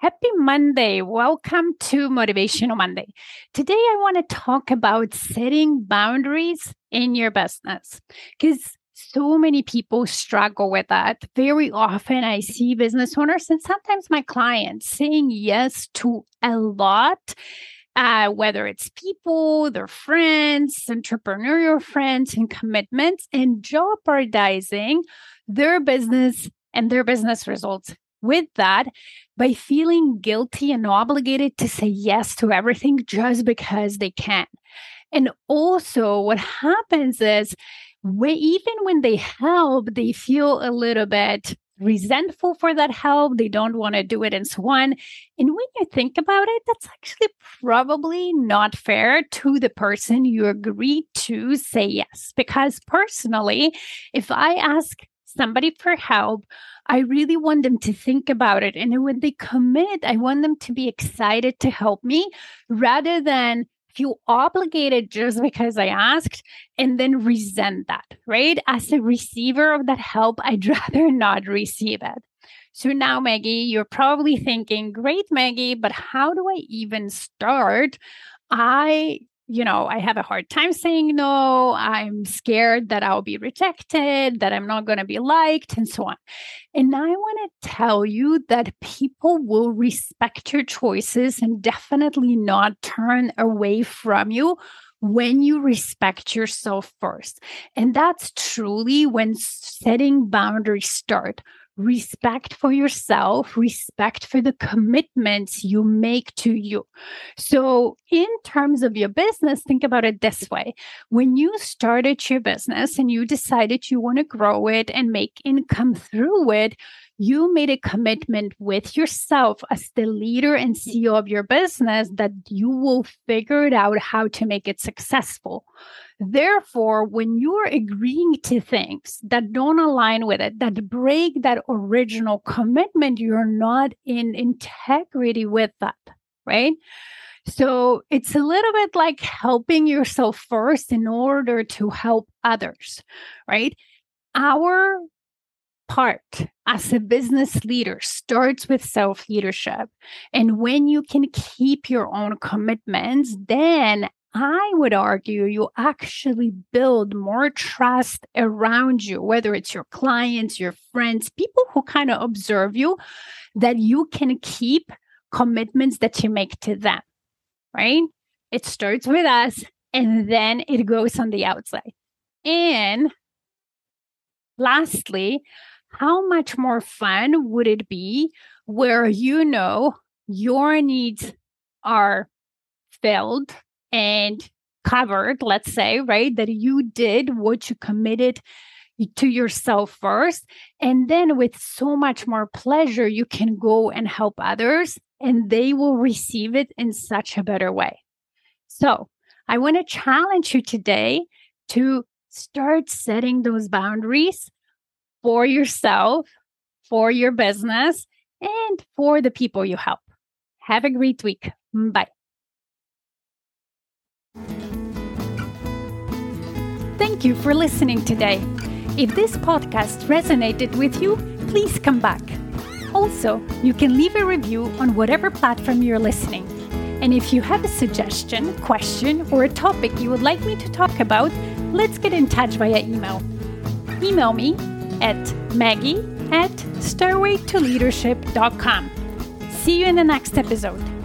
Happy Monday. Welcome to Motivational Monday. Today, I want to talk about setting boundaries in your business because so many people struggle with that. Very often, I see business owners and sometimes my clients saying yes to a lot. Uh, whether it's people, their friends, entrepreneurial friends, and commitments, and jeopardizing their business and their business results with that by feeling guilty and obligated to say yes to everything just because they can. And also, what happens is, when, even when they help, they feel a little bit resentful for that help. They don't want to do it and so on. And when you think about it, that's actually probably not fair to the person you agreed to say yes. Because personally, if I ask somebody for help, I really want them to think about it. And when they commit, I want them to be excited to help me rather than feel obligated just because I asked and then resent that, right? As a receiver of that help, I'd rather not receive it. So now, Maggie, you're probably thinking, great, Maggie, but how do I even start? I you know, I have a hard time saying no. I'm scared that I'll be rejected, that I'm not going to be liked, and so on. And I want to tell you that people will respect your choices and definitely not turn away from you when you respect yourself first. And that's truly when setting boundaries start respect for yourself, respect for the commitments you make to you. So, in terms of your business, think about it this way. When you started your business and you decided you want to grow it and make income through it, you made a commitment with yourself as the leader and CEO of your business that you will figure it out how to make it successful. Therefore, when you're agreeing to things that don't align with it, that break that original commitment, you're not in integrity with that, right? So it's a little bit like helping yourself first in order to help others, right? Our part as a business leader starts with self leadership. And when you can keep your own commitments, then I would argue you actually build more trust around you, whether it's your clients, your friends, people who kind of observe you, that you can keep commitments that you make to them, right? It starts with us and then it goes on the outside. And lastly, how much more fun would it be where you know your needs are filled and covered, let's say, right? That you did what you committed to yourself first. And then with so much more pleasure, you can go and help others and they will receive it in such a better way. So I want to challenge you today to start setting those boundaries for yourself, for your business, and for the people you help. Have a great week. Bye. Thank you for listening today. If this podcast resonated with you, please come back. Also, you can leave a review on whatever platform you're listening. And if you have a suggestion, question, or a topic you would like me to talk about, let's get in touch via email. Email me at maggie at stairwaytoleadership.com. See you in the next episode.